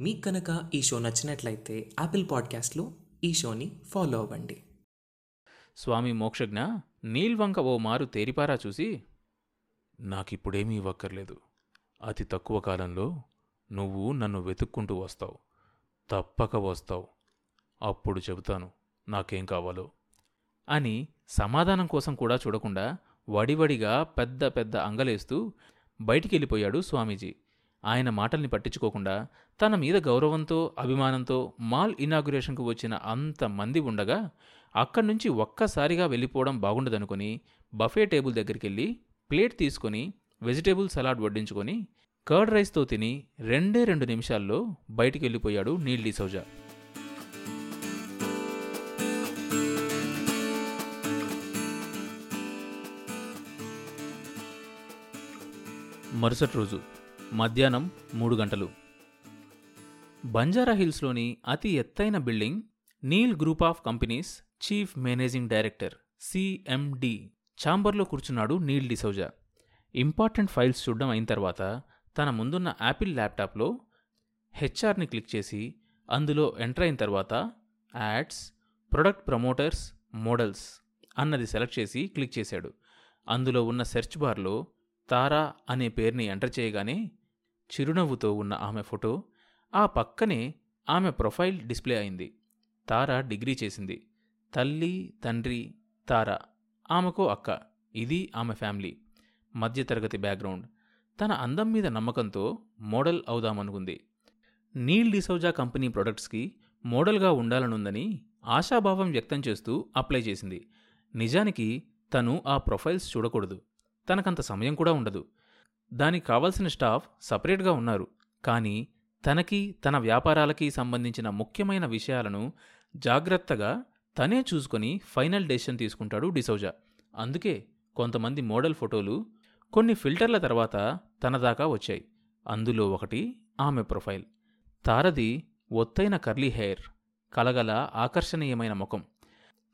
మీకు కనుక ఈ షో నచ్చినట్లయితే యాపిల్ పాడ్కాస్ట్లో ఈ షోని ఫాలో అవ్వండి. స్వామి మోక్షజ్ఞ నీల్వంక ఓ మారు తేరిపారా చూసి నాకిప్పుడేమీ ఇవ్వక్కర్లేదు. అతి తక్కువ కాలంలో నువ్వు నన్ను వెతుక్కుంటూ వస్తావు. తప్పక వస్తావు. అప్పుడు చెబుతాను నాకేం కావాలో అని సమాధానం కోసం కూడా చూడకుండా వడివడిగా పెద్ద పెద్ద అంగలేస్తూ బయటికి వెళ్ళిపోయాడు స్వామీజీ. ఆయన మాటల్ని పట్టించుకోకుండా తన మీద గౌరవంతో అభిమానంతో మాల్ ఇనాగురేషన్కు వచ్చిన అంత మంది ఉండగా అక్కడి నుంచి ఒక్కసారిగా వెళ్ళిపోవడం బాగుండదనుకుని బఫే టేబుల్ దగ్గరికి వెళ్ళి ప్లేట్ తీసుకొని వెజిటేబుల్ సలాడ్ వడ్డించుకొని కర్డ్ రైస్తో తిని రెండే రెండు నిమిషాల్లో బయటికి వెళ్ళిపోయాడు నీల్ డిసౌజా మరుసటి రోజు మధ్యాహ్నం మూడు గంటలు. బంజారా హిల్స్లోని అతి ఎత్తైన building Neil group of companies chief managing director CMD ఛాంబర్లో కూర్చున్నాడు నీల్ డిసౌజా. ఇంపార్టెంట్ ఫైల్స్ చూడడం అయిన తర్వాత తన ముందున్న యాపిల్ ల్యాప్టాప్లో హెచ్ఆర్ని క్లిక్ చేసి అందులో ఎంటర్ అయిన తర్వాత యాడ్స్ ప్రొడక్ట్ ప్రమోటర్స్ మోడల్స్ అన్నది సెలెక్ట్ చేసి క్లిక్ చేశాడు. అందులో ఉన్న సెర్చ్ బార్లో తారా అనే పేరుని ఎంటర్ చేయగానే చిరునవ్వుతో ఉన్న ఆమె ఫోటో ఆ పక్కనే ఆమె ప్రొఫైల్ డిస్ప్లే అయింది. తార డిగ్రీ చేసింది. తల్లి తండ్రి తార ఆమెకో అక్క. ఇది ఆమె ఫ్యామిలీ. మధ్యతరగతి బ్యాక్గ్రౌండ్. తన అందం మీద నమ్మకంతో మోడల్ అవుదామనుకుంది. నీల్ డిసౌజా కంపెనీ ప్రొడక్ట్స్కి మోడల్గా ఉండాలనుందని ఆశాభావం వ్యక్తం చేస్తూ అప్లై చేసింది. నిజానికి తను ఆ ప్రొఫైల్స్ చూడకూడదు. తనకంత సమయం కూడా ఉండదు. దానికి కావలసిన స్టాఫ్ సపరేట్గా ఉన్నారు. కానీ తనకి తన వ్యాపారాలకి సంబంధించిన ముఖ్యమైన విషయాలను జాగ్రత్తగా తనే చూసుకొని ఫైనల్ డెసిషన్ తీసుకుంటాడు డిసౌజా. అందుకే కొంతమంది మోడల్ ఫోటోలు కొన్ని ఫిల్టర్ల తర్వాత తన దాకా వచ్చాయి. అందులో ఒకటి ఆమె ప్రొఫైల్. తారది ఒత్తైన కర్లీ హెయిర్ కలగల ఆకర్షణీయమైన ముఖం.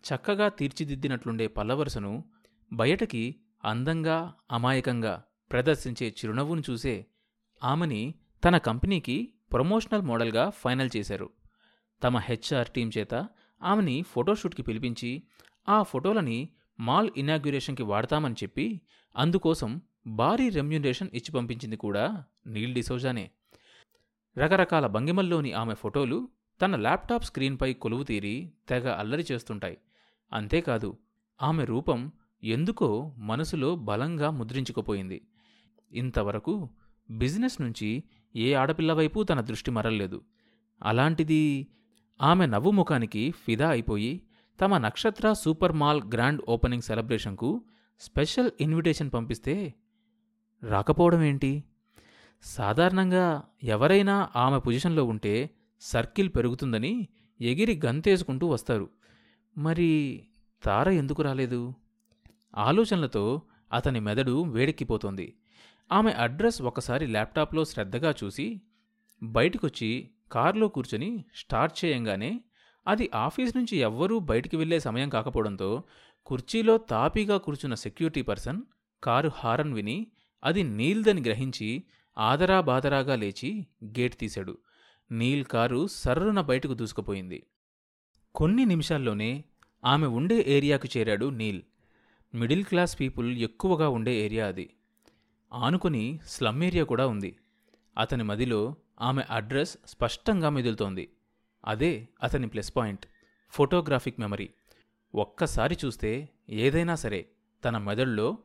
చక్కగా తీర్చిదిద్దినట్లుండే పల్లవరుసను బయటకి అందంగా అమాయకంగా ప్రదర్శించే చిరునవ్వును చూసే ఆమెని తన కంపెనీకి ప్రమోషనల్ మోడల్గా ఫైనల్ చేశారు. తమ హెచ్ఆర్ టీం చేత ఆమెని ఫోటోషూట్కి పిలిపించి ఆ ఫోటోలని మాల్ ఇనాగ్యురేషన్కి వాడతామని చెప్పి అందుకోసం భారీ రెమ్యునరేషన్ ఇచ్చి పంపించింది కూడా నీల్ డిసోజానే. రకరకాల భంగిమల్లోని ఆమె ఫోటోలు తన ల్యాప్టాప్ స్క్రీన్పై కొలువు తీరి తెగ అల్లరి చేస్తుంటాయి. అంతేకాదు ఆమె రూపం ఎందుకో మనసులో బలంగా ముద్రించుకుపోయింది. ఇంతవరకు బిజినెస్ నుంచి ఏ ఆడపిల్ల వైపు తన దృష్టి మరల్లేదు. అలాంటిది ఆమె నవ్వు ముఖానికి ఫిదా అయిపోయి తమ నక్షత్ర సూపర్ మాల్ గ్రాండ్ ఓపెనింగ్ సెలబ్రేషన్కు స్పెషల్ ఇన్విటేషన్ పంపిస్తే రాకపోవడం ఏంటి? సాధారణంగా ఎవరైనా ఆమె పొజిషన్లో ఉంటే సర్కిల్ పెరుగుతుందని ఎగిరి గంతేసుకుంటూ వస్తారు. మరి తార ఎందుకు రాలేదు? ఆలోచనలతో అతని మెదడు వేడెక్కిపోతోంది. ఆమె అడ్రస్ ఒకసారి ల్యాప్టాప్లో శ్రద్ధగా చూసి బయటికొచ్చి కారులో కూర్చొని స్టార్ట్ చేయంగానే అది ఆఫీస్ నుంచి ఎవ్వరూ బయటికి వెళ్ళే సమయం కాకపోవడంతో కుర్చీలో తాపీగా కూర్చున్న సెక్యూరిటీ పర్సన్ కారు హారన్ విని అది నీల్దని గ్రహించి ఆదరా బాదరాగా లేచి గేట్ తీశాడు. నీల్ కారు సర్రున బయటకు దూసుకుపోయింది. కొన్ని నిమిషాల్లోనే ఆమె ఉండే ఏరియాకు చేరాడు నీల్. మిడిల్ క్లాస్ పీపుల్ ఎక్కువగా ఉండే ఏరియా అది. ఆనుకుని స్లమ్ ఏరియా కూడా ఉంది. అతని మదిలో ఆమె అడ్రస్ స్పష్టంగా మెదులుతోంది అదే అతని ప్లస్ పాయింట్. Photographic memory. ఒక్కసారి చూస్తే ఏదైనా సరే తన మెదడులో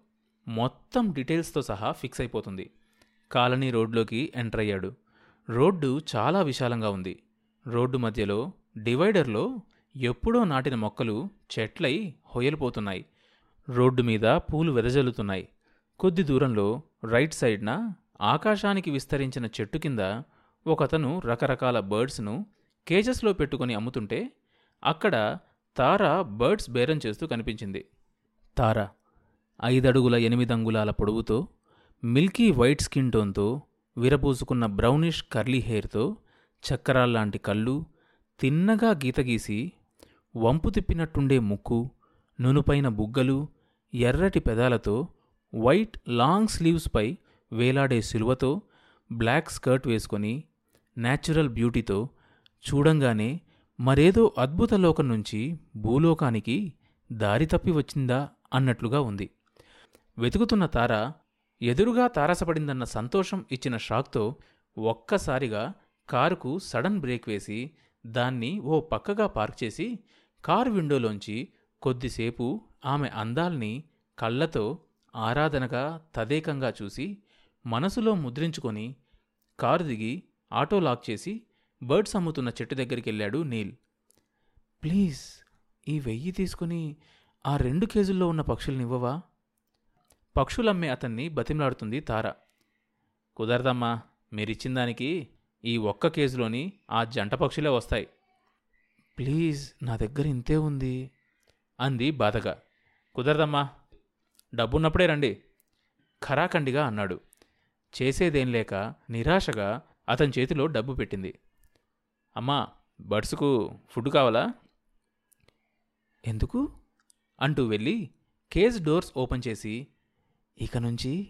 మొత్తం డీటెయిల్స్తో సహా ఫిక్స్ అయిపోతుంది. కాలనీ రోడ్లోకి ఎంటర్ అయ్యాడు. రోడ్డు చాలా విశాలంగా ఉంది. రోడ్డు మధ్యలో డివైడర్లో ఎప్పుడో నాటిన మొక్కలు చెట్లై హొయలిపోతున్నాయి రోడ్డు మీద పూలు వెదజల్లుతున్నాయి. కొద్ది దూరంలో రైట్ సైడ్న ఆకాశానికి విస్తరించిన చెట్టు కింద ఒకతను రకరకాల బర్డ్స్ను కేజెస్లో పెట్టుకొని అమ్ముతుంటే అక్కడ తార బర్డ్స్ బేరం చేస్తూ కనిపించింది. తార ఐదడుగుల ఎనిమిదంగుళాల పొడవుతో మిల్కీ వైట్ స్కిన్ టోన్తో విరబూసుకున్న బ్రౌనిష్ కర్లీ హెయిర్తో చక్రాల్లాంటి కళ్ళు తిన్నగా గీత గీసి వంపు తిప్పినట్టుండే ముక్కు నునుపైన బుగ్గలు ఎర్రటి పెదాలతో వైట్ లాంగ్ స్లీవ్స్పై వేలాడే సిలువతో బ్లాక్ స్కర్ట్ వేసుకొని న్యాచురల్ బ్యూటీతో చూడంగానే మరేదో అద్భుత లోకం నుంచి భూలోకానికి దారి తప్పి వచ్చిందా అన్నట్లుగా ఉంది. వెతుకుతున్న తార ఎదురుగా తారసపడిందన్న సంతోషం ఇచ్చిన షాక్తో ఒక్కసారిగా కారుకు సడన్ బ్రేక్ వేసి దాన్ని ఓ పక్కగా పార్క్ చేసి కారు విండోలోంచి కొద్దిసేపు ఆమె అందాల్ని కళ్ళతో ఆరాధనగా తదేకంగా చూసి మనసులో ముద్రించుకొని కారు దిగి ఆటో లాక్ చేసి బర్డ్స్ అమ్ముతున్న చెట్టు దగ్గరికి వెళ్ళాడు నీల్. ప్లీజ్ ఈ వెయ్యి తీసుకుని ఆ రెండు కేజుల్లో ఉన్న పక్షుల్నివ్వవా పక్షులమ్మే అతన్ని బతిమలాడుతుంది తార. కుదరదమ్మా మీరిచ్చిన దానికి ఈ ఒక్క కేజీలోని ఆ జంట పక్షులే వస్తాయి. ప్లీజ్ నా దగ్గర ఇంతే ఉంది అంది బాధగా. కుదరదమ్మా డబ్బున్నప్పుడే రండి. ఖరాఖండిగా అన్నాడు. చేసేదేం లేక నిరాశగా అతని చేతిలో డబ్బు పెట్టింది. అమ్మా బడ్స్కు ఫుడ్ కావాలా? ఎందుకు? అంటూ వెళ్ళి కేజ్ డోర్స్ ఓపెన్ చేసి ఇక నుంచి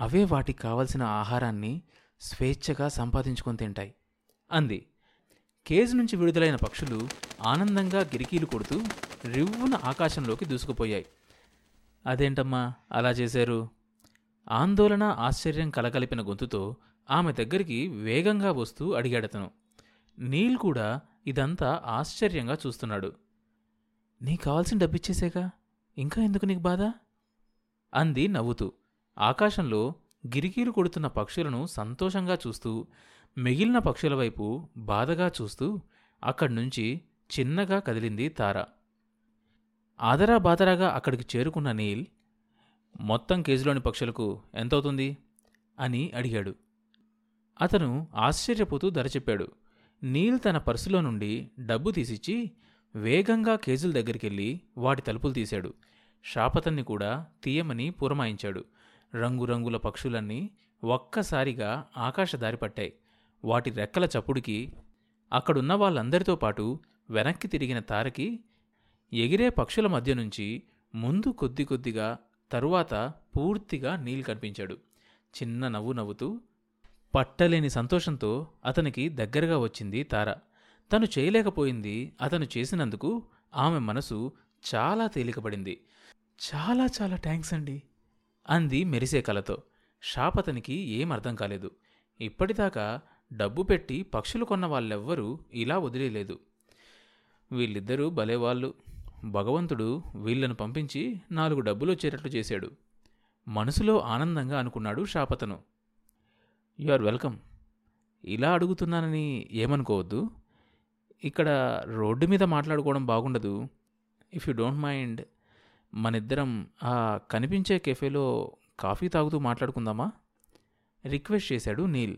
అవే వాటికి కావలసిన ఆహారాన్ని స్వేచ్ఛగా సంపాదించుకొని తింటాయి అంది. కేజ్ నుంచి విడుదలైన పక్షులు ఆనందంగా గిరికీలు కొడుతూ రివ్వున ఆకాశంలోకి దూసుకుపోయాయి. అదేంటమ్మా అలా చేశారు? ఆందోళన ఆశ్చర్యం కలగలిపిన గొంతుతో ఆమె దగ్గరికి వేగంగా వస్తూ అడిగాడతను. నీల్ కూడా ఇదంతా ఆశ్చర్యంగా చూస్తున్నాడు. నీకు కావాల్సిన డబ్బిచ్చేసేగా? ఇంకా ఎందుకు నీకు బాధ? అంది నవ్వుతూ. ఆకాశంలో గిరికీలు కొడుతున్న పక్షులను సంతోషంగా చూస్తూ మిగిలిన పక్షుల వైపు బాధగా చూస్తూ అక్కడ్నుంచి చిన్నగా కదిలింది తార. ఆదరా బాదరాగా అక్కడికి చేరుకున్న నీల్ మొత్తం కేజీలోని పక్షులకు ఎంతవుతుంది? అని అడిగాడు. అతను ఆశ్చర్యపోతూ ధర చెప్పాడు నీల్ తన పర్సులో నుండి డబ్బు తీసిచ్చి వేగంగా కేజుల దగ్గరికెళ్ళి వాటి తలుపులు తీశాడు. షాపతన్ని కూడా తీయమని పురమాయించాడు. రంగురంగుల పక్షులన్నీ ఒక్కసారిగా ఆకాశదారి పట్టాయి. వాటి రెక్కల చప్పుడుకి అక్కడున్న వాళ్ళందరితో పాటు వెనక్కి తిరిగిన తారకి ఎగిరే పక్షుల మధ్య నుంచి ముందు కొద్ది కొద్దిగా తరువాత పూర్తిగా నీల్ కనిపించాడు. చిన్న నవ్వు నవ్వుతూ పట్టలేని సంతోషంతో అతనికి దగ్గరగా వచ్చింది తార. తను చేయలేకపోయింది అతను చేసినందుకు ఆమె మనసు చాలా తేలికపడింది. చాలా చాలా థ్యాంక్స్ అండి అంది మెరిసే కలతో. షాప్ అతనికి ఏం అర్థం కాలేదు. ఇప్పటిదాకా డబ్బు పెట్టి పక్షులు కొన్న వాళ్ళెవ్వరూ ఇలా వదిలేలేదు. వీళ్ళిద్దరూ భలేవాళ్ళు. భగవంతుడు వీళ్ళను పంపించి నాలుగు డబ్బులు వచ్చేటట్లు చేశాడు. మనసులో ఆనందంగా అనుకున్నాడు షాపతను యు ఆర్ వెల్కమ్. ఇలా అడుగుతున్నానని ఏమనుకోవద్దు. ఇక్కడ రోడ్డు మీద మాట్లాడుకోవడం బాగుండదు. ఇఫ్ యు డోంట్ మైండ్ మనిద్దరం ఆ కనిపించే కెఫేలో కాఫీ తాగుతూ మాట్లాడుకుందామా? రిక్వెస్ట్ చేశాడు నీల్.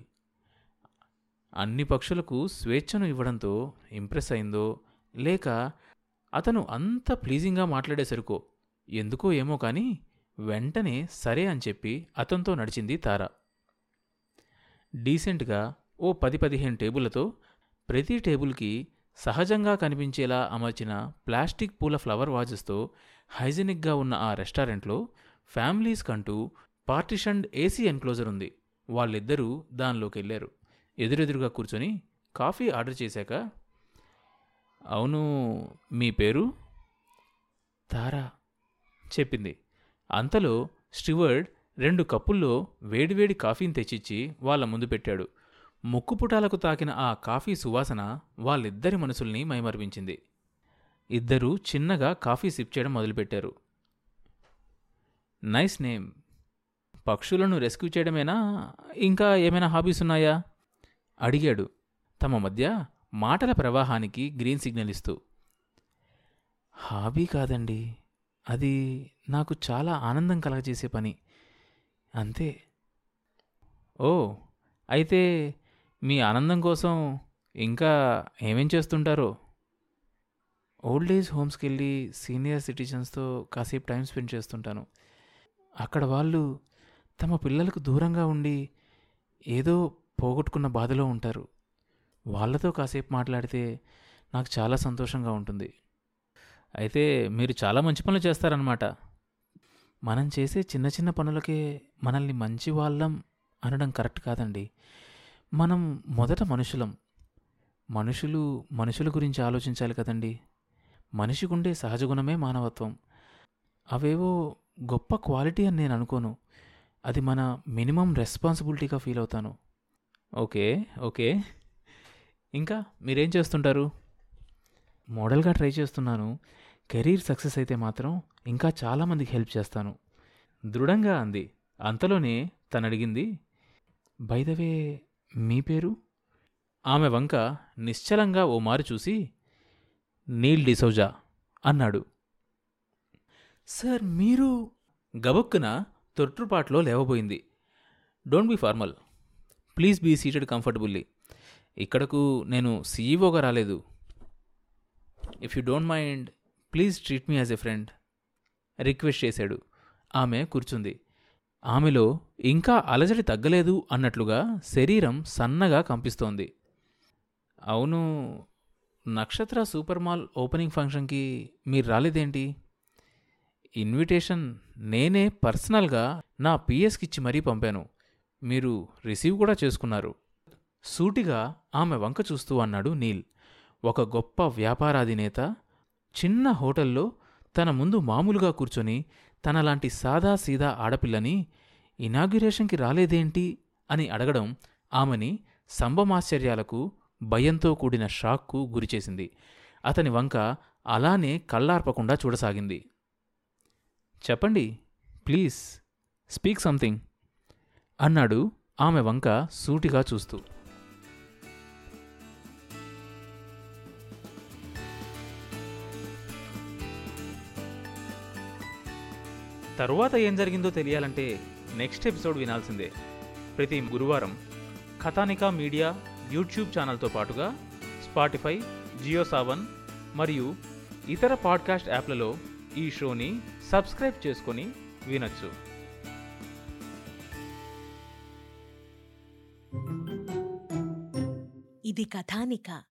అన్ని పక్షులకు స్వేచ్ఛను ఇవ్వడంతో ఇంప్రెస్ అయిందో లేక అతను అంత ప్లీజింగ్గా మాట్లాడేసరికో ఎందుకో ఏమో కానీ వెంటనే సరే అని చెప్పి అతనితో నడిచింది తార. డీసెంట్గా ఓ పది పదిహేను టేబుళ్ళతో ప్రతి టేబుల్కి సహజంగా కనిపించేలా అమర్చిన ప్లాస్టిక్ పూల ఫ్లవర్ వాజెస్తో హైజెనిక్గా ఉన్న ఆ రెస్టారెంట్లో ఫ్యామిలీస్ కంటూ పార్టిషన్డ్ ఏసీ ఎన్క్లోజర్ ఉంది. వాళ్ళిద్దరూ దానిలోకి వెళ్ళారు ఎదురెదురుగా కూర్చొని కాఫీ ఆర్డర్ చేశాక అవును మీ పేరు? తారా చెప్పింది. అంతలో స్టివర్డ్ రెండు కప్పుల్లో వేడివేడి కాఫీని తెచ్చిచ్చి వాళ్ళ ముందు పెట్టాడు. ముక్కుపుటాలకు తాకిన ఆ కాఫీ సువాసన వాళ్ళిద్దరి మనసుల్ని మైమర్పించింది. ఇద్దరూ చిన్నగా కాఫీ సిప్ చేయడం మొదలుపెట్టారు. Nice name. పక్షులను రెస్క్యూ చేయడమేనా? ఇంకా ఏమైనా హాబీస్ ఉన్నాయా? అడిగాడు. తమ మధ్య మాటల ప్రవాహానికి గ్రీన్ సిగ్నల్ ఇస్తూ హాబీ కాదండి. అది నాకు చాలా ఆనందం కలగజేసే పని. అంతే. ఓ అయితే మీ ఆనందం కోసం ఇంకా ఏమేం చేస్తుంటారో? ఓల్డ్ ఏజ్ హోమ్స్కి వెళ్ళి సీనియర్ సిటిజన్స్తో కాసేపు టైం స్పెండ్ చేస్తుంటాను. అక్కడ వాళ్ళు తమ పిల్లలకు దూరంగా ఉండి ఏదో పోగొట్టుకున్న బాధలో ఉంటారు. వాళ్ళతో కాసేపు మాట్లాడితే నాకు చాలా సంతోషంగా ఉంటుంది. అయితే మీరు చాలా మంచి పనులు చేస్తారనమాట మనం చేసే చిన్న చిన్న పనులకే మనల్ని మంచి వాళ్ళం అనడం కరెక్ట్ కాదండి. మనం మొదట మనుషులం. మనుషులు మనుషుల గురించి ఆలోచించాలి కదండి. మనిషికుండే సహజ గుణమే మానవత్వం. అవేవో గొప్ప క్వాలిటీ అని నేను అనుకోను. అది మన మినిమం రెస్పాన్సిబిలిటీగా ఫీల్ అవుతాను. Okay okay. ఇంకా మీరేం చేస్తుంటారు? మోడల్గా ట్రై చేస్తున్నాను. కెరీర్ సక్సెస్ అయితే మాత్రం ఇంకా చాలామందికి హెల్ప్ చేస్తాను. దృఢంగా అంది. అంతలోనే తను అడిగింది బైదవే మీ పేరు? ఆమె వంక నిశ్చలంగా ఓ మారు చూసి నీల్ డిసౌజా అన్నాడు. సార్ మీరు గబుక్కున తొట్టుపాట్లో లేవబోయింది. Don't be formal. Please be seated comfortably. ఇక్కడకు నేను సీఈఓగా రాలేదు. If you don't mind please treat me as a friend request చేశాడు. ఆమె కూర్చుంది. ఆమెలో ఇంకా అలజడి తగ్గలేదు అన్నట్లుగా శరీరం సన్నగా కంపిస్తోంది. అవును నక్షత్ర సూపర్ మాల్ ఓపెనింగ్ ఫంక్షన్కి మీరు రాలేదేంటి? ఇన్విటేషన్ నేనే పర్సనల్గా నా పిఎస్కి ఇచ్చి మరీ పంపాను. మీరు రిసీవ్ కూడా చేసుకున్నారు. సూటిగా ఆమె వంక చూస్తూ అన్నాడు నీల్. ఒక గొప్ప వ్యాపారాధినేత చిన్న హోటల్లో తన ముందు మామూలుగా కూర్చొని తనలాంటి సాదా సీదా ఆడపిల్లని ఇనాగ్యురేషన్కి రాలేదేంటి? అని అడగడం ఆమెని సంభమాశ్చర్యాలకు భయంతో కూడిన షాక్కు గురిచేసింది అతని వంక అలానే కళ్ళార్పకుండా చూడసాగింది. చెప్పండి ప్లీజ్ స్పీక్ సంథింగ్ అన్నాడు ఆమె వంక సూటిగా చూస్తూ. తరువాత ఏం జరిగిందో తెలియాలంటే నెక్స్ట్ ఎపిసోడ్ వినాల్సిందే. ప్రతి గురువారం కథానిక మీడియా యూట్యూబ్ ఛానల్తో పాటుగా స్పాటిఫై జియో సావన్ మరియు ఇతర పాడ్కాస్ట్ యాప్లలో ఈ షోని సబ్స్క్రైబ్ చేసుకొని వినొచ్చు. ఇది కథానిక.